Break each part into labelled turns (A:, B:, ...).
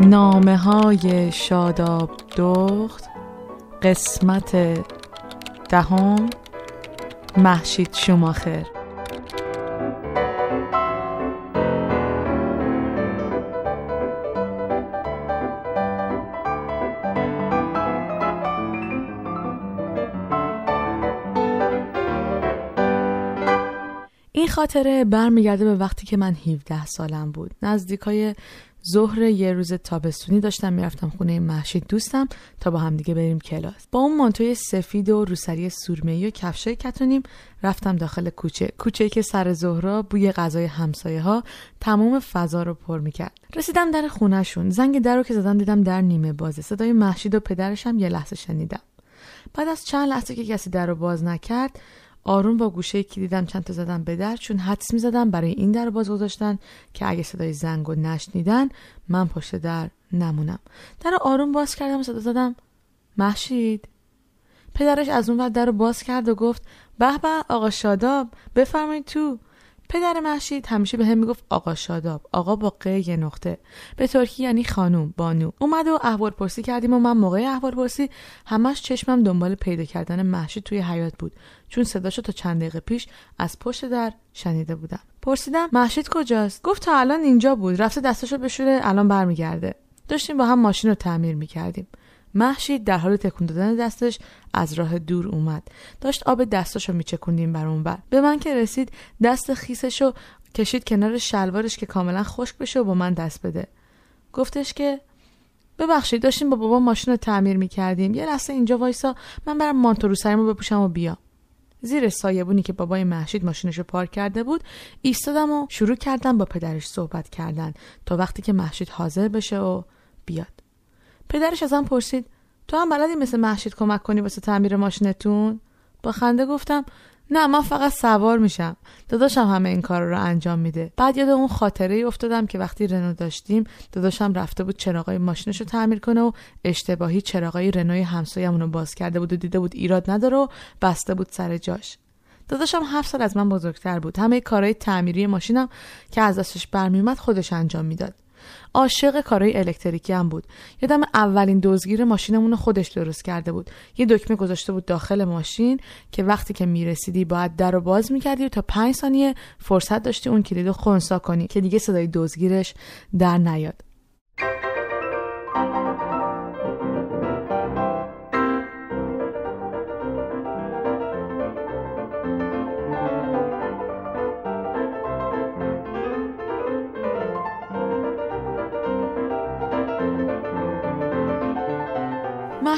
A: نامه های شاداب دخت قسمت دهم محشید شماخر خاطره برمیگرده به وقتی که من 17 سالم بود. نزدیکای ظهر یه روز تابستونی داشتم می‌رفتم خونه محشید دوستم تا با همدیگه بریم کلاس. با اون مانتوی سفید و روسری سورمه‌ای و کفشای کتونیم رفتم داخل کوچه. کوچه که سر ظهرا بوی غذای همسایه ها تمام فضا رو پر می‌کرد. رسیدم در خونهشون. زنگ در رو که زدم دیدم در نیمه بازه. صدای محشید و پدرشم یه لحظه شنیدم. بعد از چند لحظه که کسی در رو باز نکرد آروم با گوشه که دیدم چند تا زدم به در چون حدس می‌زدم برای این در باز گذاشتن که اگه صدای زنگ و نشنیدن من پشت در نمونم. در آروم باز کردم و صدا زدم محشید؟ پدرش از اون در رو باز کرد و گفت به به آقا شاداب بفرمایید تو. پدر محشید همیشه به هم می‌گفت آقا شاداب آقا با یه نقطه. به ترکی یعنی خانوم بانو. اومد و احوال پرسی کردیم و من موقع احوال پرسی همش چشمم دنبال پیدا کردن محشید توی حیات بود. چون صداشو تا چند دقیقه پیش از پشت در شنیده بودم. پرسیدم محشید کجاست؟ گفت تا الان اینجا بود. رفته دستشو بشوره الان برمیگرده. داشتیم با هم ماشین رو تعمیر می‌کردیم. محشید در حال تکون دادن دستش از راه دور اومد. داشت آب دستاشو میچکوندیم بر اون بر. به من که رسید دست خیسشو کشید کنار شلوارش که کاملا خشک بشه و با من دست بده. گفتش که ببخشید داشتیم با بابا ماشین رو تعمیر می‌کردیم. یه لحظه اینجا وایسا من برم مانتو رو سرمو بپوشم و بیام زیر سایبونی که بابای محشید ماشینش رو پارک کرده بود ایستادم و شروع کردم با پدرش صحبت کردن تا وقتی که محشید حاضر بشه و بیاد. پدرش ازم پرسید تو هم بلدی مثل محشید کمک کنی واسه تعمیر ماشینتون؟ با خنده گفتم نه من فقط سوار میشم. داداشم همه این کار رو انجام میده. بعد یاد اون خاطره ای افتادم که وقتی رنو داشتیم داداشم رفته بود چراغای ماشینش رو تعمیر کنه و اشتباهی چراغای رنوی همسایه‌مون رو باز کرده بود و دیده بود ایراد نداره و بسته بود سر جاش. داداشم هفت سال از من بزرگتر بود. همه کارهای تعمیری ماشینم که از دستش برمیومد خودش انجام می‌داد. عاشق کارهای الکتریکی هم بود. یادم اولین دزگیر ماشینمون خودش درست کرده بود. یه دکمه گذاشته بود داخل ماشین که وقتی که می‌رسیدی باید در رو باز می‌کردی و تا پنج ثانیه فرصت داشتی اون کلید رو خونسا کنی که دیگه صدای دزگیرش در نیاد.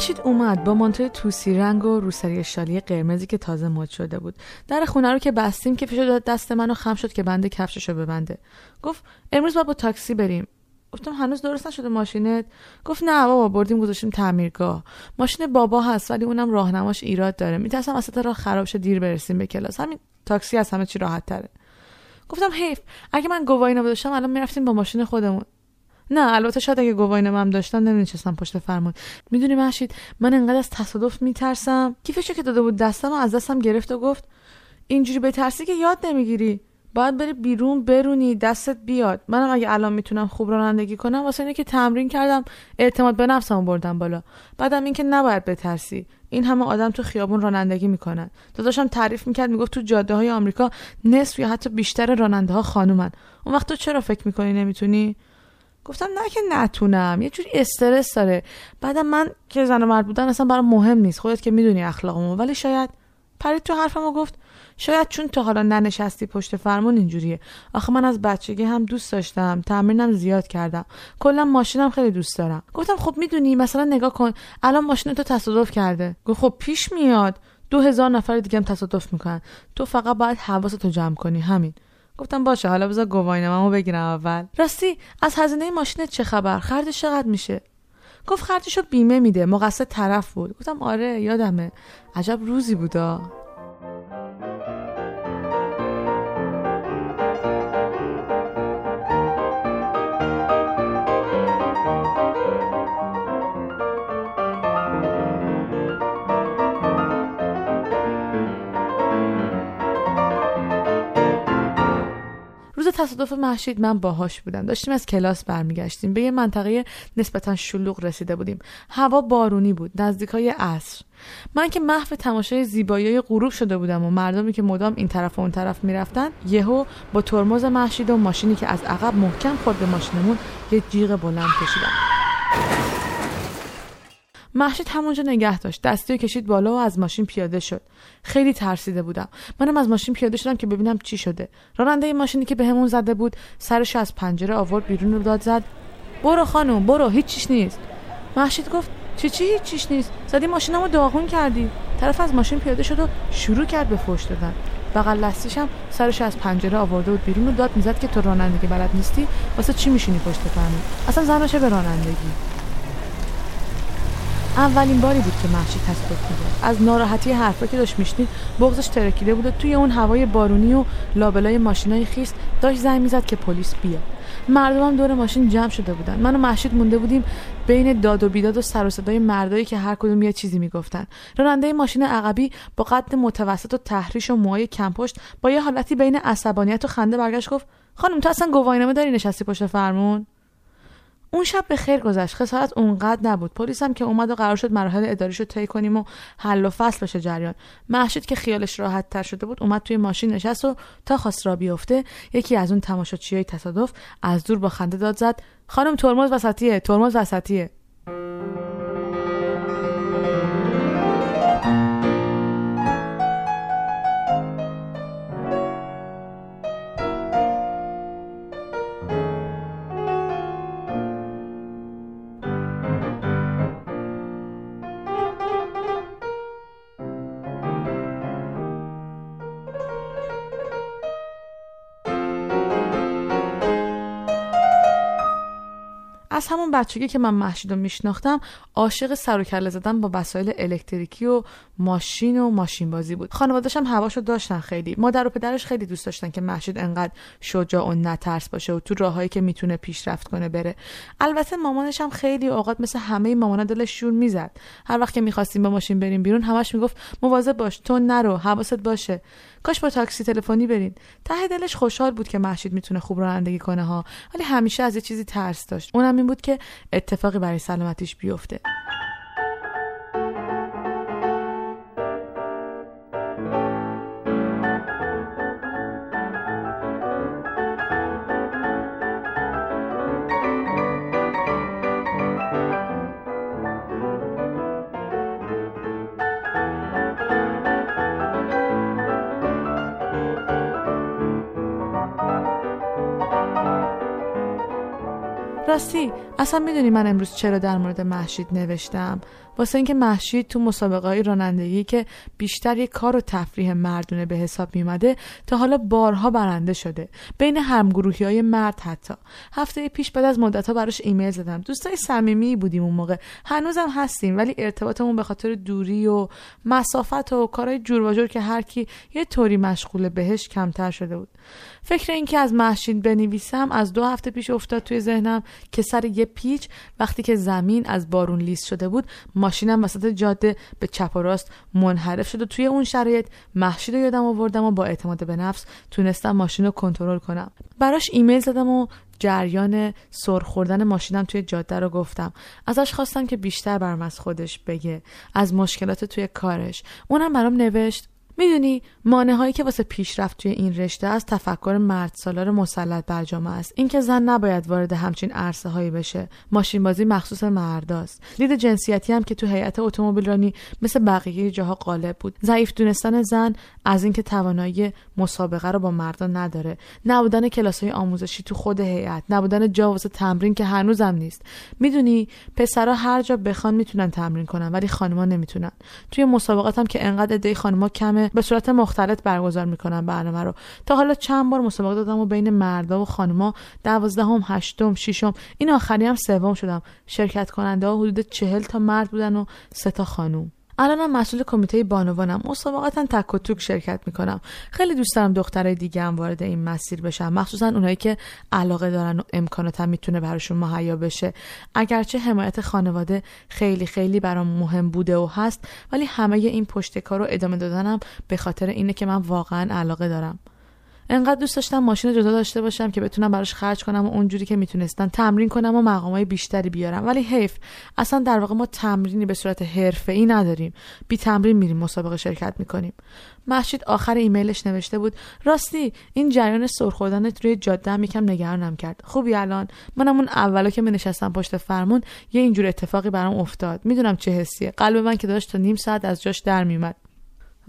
A: محشید اومد. با مانتوی توسی رنگ و روسری شالی قرمزی که تازه مد شده بود. در خونه رو که بستیم که داد دست منو خم شد که بنده کفشش رو ببنده. گفت امروز باید با تاکسی بریم. گفتم هنوز درست نشده ماشینت؟ گفت نه بابا بردیم گذاشتیم تعمیرگاه. ماشین بابا هست ولی اونم راهنماش ایراد داره. میترسم وسط راه خراب شه دیر برسیم به کلاس. همین تاکسی از همه چی راحت تره. گفتم حیف اگه من گواهی نبودشم الان می‌رفتیم با ماشین خودمون. نه البته شاید اگه گواهینامه هم داشتم نمی‌نشستم پشت فرمون. می‌دونی محشید من انقدر از تصادف میترسم. کیفشو که داده بود دستم و از دستم گرفت و گفت اینجوری بترسی که یاد نمی‌گیری. باید بری بیرون برونی دستت بیاد. منم اگه الان می‌تونم خوب رانندگی کنم واسه اینه که تمرین کردم اعتماد به نفسمو بردم بالا. بعدم اینکه نباید بترسی. این همه آدم تو خیابون رانندگی می‌کنن. داداشم تعریف می‌کرد می‌گفت تو جاده های آمریکا نصف یا حتی بیشتر راننده ها خانومن. اون وقت تو چرا فکر می‌کنی نمی‌تونی؟ گفتم نه که نتونم یه جوری استرس داره. بعدم من که زن و مرد بودن اصلا برام مهم نیست. خودت که می‌دونی اخلاقمو ولی شاید پرید تو حرفمو گفت شاید چون تا حالا ننشستی پشت فرمون اینجوریه. آخه من از بچگی هم دوست داشتم. تمرینم زیاد کردم. کلا ماشینم خیلی دوست دارم. گفتم خب می‌دونی مثلا نگاه کن. الان ماشین تو تصادف کرده. گفت خب پیش میاد. دو هزار نفر دیگه هم تصادف می‌کنن. تو فقط باید حواستو جمع کنی. همین. گفتم باشه حالا بذار گواهینامه‌مو بگیرم اول. راستی از هزینه ماشین چه خبر؟ خردش چقدر میشه؟ گفت خردشو بیمه میده مقصد طرف بود. گفتم آره یادمه. عجب روزی بودا. تصادف محشید من باهاش بودم. داشتیم از کلاس برمیگشتیم. به یه منطقه نسبتا شلوغ رسیده بودیم. هوا بارونی بود نزدیک های عصر. من که محو تماشای زیبایی غروب شده بودم و مردمی که مدام این طرف و اون طرف می‌رفتن یهو با ترمز محشید و ماشینی که از عقب محکم خورد به ماشینمون یه جیغ بلند کشیدم. محشید همونجا نگه داشت. دستی کشید بالا و از ماشین پیاده شد. خیلی ترسیده بودم. منم از ماشین پیاده شدم که ببینم چی شده. راننده ماشینی که بهمون به زده بود سرش از پنجره آورد بیرون رو داد زد برو خانم برو هیچیش نیست. محشید گفت چی چی هیچیش نیست. زدی ماشینمو داغون کردی. طرف از ماشین پیاده شد و شروع کرد به فوش دادن. بغل لستیش هم سرش از پنجره آورده بود بیرون و داد می‌زد که تو رانندگی بلد نیستی واسه چی میشینی پشت فرمون اصلا زنشه به رانندگی؟ اولین باری بود که محشید تصادف می‌کرد. از ناراحتی حرفا که داشت میشنید بغزش ترکیده بود توی اون هوای بارونی و لابلای ماشینای خیس داشت زنگ می‌زد که پلیس بیاد. مردمم دور ماشین جمع شده بودن. من و محشید مونده بودیم بین داد و بیداد و سر و صدای مردایی که هر کدوم یه چیزی می‌گفتن. راننده ماشین عقبی با قد متوسط و تحریش و موهای کمپشت با یه حالتی بین عصبانیت و خنده برگشت گفت خانم تو اصلا گواهینامه داری نشستی پشت فرمون؟ اون شب به خیر گذشت. خسارت اونقدر نبود. پلیس هم که اومد و قرار شد مراحل اداریشو طی کنیم و حل و فصل بشه جریان. محشید که خیالش راحت تر شده بود اومد توی ماشین نشست و تا خواست را بیفته یکی از اون تماشاچیای تصادف از دور با خنده داد زد. خانم ترمز وسطیه ترمز وسطیه. از همون بچگی که من محشید رو میشناختم عاشق سر و کله زدن با وسایل الکتریکی و ماشین و ماشین بازی بود. خانواده‌اش هم هواشو داشتن خیلی. مادر و پدرش خیلی دوست داشتن که محشید انقدر شجاع و نترس باشه و تو راههایی که می‌تونه پیشرفت کنه بره. البته مامانش هم خیلی اوقات مثل همه مامانا دلش شور می‌زد. هر وقت که می‌خواستیم با ماشین بریم بیرون همش می‌گفت مواظب باش تو نرو حواست باشه. کاش با تاکسی تلفنی برین. ته دلش خوشحال بود که محشید می‌تونه خوب رانندگی کنه ها. ولی همیشه از یه چیزی ترس داشت. اونم بود که اتفاقی برای سلامتیش بیفته. راستی اصلا می‌دونی من امروز چرا در مورد محشید نوشتم. واسه اینکه محشید تو مسابقه های رانندگی که بیشتر یک کار و تفریح مردونه به حساب میمده تا حالا بارها برنده شده. بین همگروهی های مرد حتی. هفته پیش بعد از مدت ها براش ایمیل زدم. دوستای صمیمی بودیم اون موقع. هنوزم هستیم ولی ارتباطمون به خاطر دوری و مسافت و کارهای جور و جور که هر کی یه طوری مشغول بهش کمتر شده بود. فکر اینکه از محشید بنویسم از دو هفته پیش افتاد توی ذهنم که سر یه پیچ وقتی که زمین از بارون لیست شده بود ماشینم وسط جاده به چپ و راست منحرف شد و توی اون شرایط محشید یادم آوردم و با اعتماد به نفس تونستم ماشین رو کنترل کنم. براش ایمیل زدم و جریان سر خوردن ماشینم توی جاده رو گفتم. ازش خواستم که بیشتر برم از خودش بگه از مشکلات توی کارش. اونم برام نوشت می‌دونی مانه هایی که واسه پیشرفت توی این رشته از تفکر مرد سالار مسلط بر جامعه است. اینکه زن نباید وارد همچین عرصه هایی بشه. ماشین بازی مخصوص مرداست. دید جنسیتی هم که تو هیئت اتومبیل رانی مثل بقیه جاها غالب بود. ضعیف دونستن زن از اینکه توانایی مسابقه رو با مردان نداره. نبودن کلاس های آموزشی تو خود هیئت. نبودن جا واسه تمرین که هنوزم نیست. می‌دونی پسرا هر جا بخوان می‌تونن تمرین کنن ولی خانما نمی‌تونن. توی مسابقات هم که انقدر عده خانما کمه به صورت مختلط برگزار می‌کنن برنامه رو. تا حالا چند بار مسابقه دادم و بین مردا و خانما دوازدهم هشتم ششم این آخری هم سوم شدم. شرکت کننده ها حدود چهل تا مرد بودن و سه تا خانوم. الانم مسئول کمیته بانوانم. مسابقاتا تک و توک شرکت می‌کنم. خیلی دوست دارم دخترای دیگه هم وارد این مسیر بشن مخصوصا اونایی که علاقه دارن و امکانات هم می‌تونه براشون مهیا بشه. اگرچه حمایت خانواده خیلی خیلی برام مهم بوده و هست ولی همه این پشت کار رو ادامه دادنم به خاطر اینه که من واقعا علاقه دارم. انقدر دوست داشتم ماشین جدا داشته باشم که بتونم براش خرج کنم و اونجوری که می‌تونستم تمرین کنم و مقامای بیشتری بیارم. ولی حیف اصلا در واقع ما تمرینی به صورت ای نداریم. بی تمرین میریم مسابقه شرکت می‌کنیم. محشید آخر ایمیلش نوشته بود راستی این جریان سر خوردنت روی جاده هم یکم نگرانم کرد. خوبی الان. منم اون اولا که می نشستم پشت فرمون یه اینجور اتفاقی برام افتاد. می‌دونم چه حسیه. قلب من که داشت تا نیم ساعت از جاش در میومد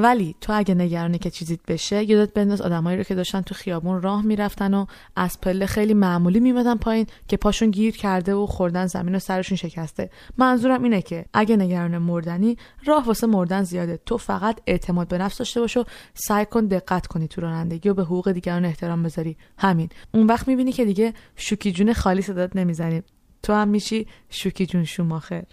A: ولی تو اگه نگرانی که چیزیت بشه یادت بنداز آدمایی رو که داشتن تو خیابون راه می‌رفتن و از پله خیلی معمولی میمدن پایین که پاشون گیر کرده و خوردن زمین و سرشون شکسته. منظورم اینه که اگه نگران مردنی راه واسه مردن زیاده. تو فقط اعتماد به نفس داشته باش و سعی کن دقت کنی تو رانندگی و به حقوق دیگران احترام بذاری. همین. اون وقت می‌بینی که دیگه شوکی جون خالی صدات نمی‌زنی. تو هم میشی شوکی جون شوماخر.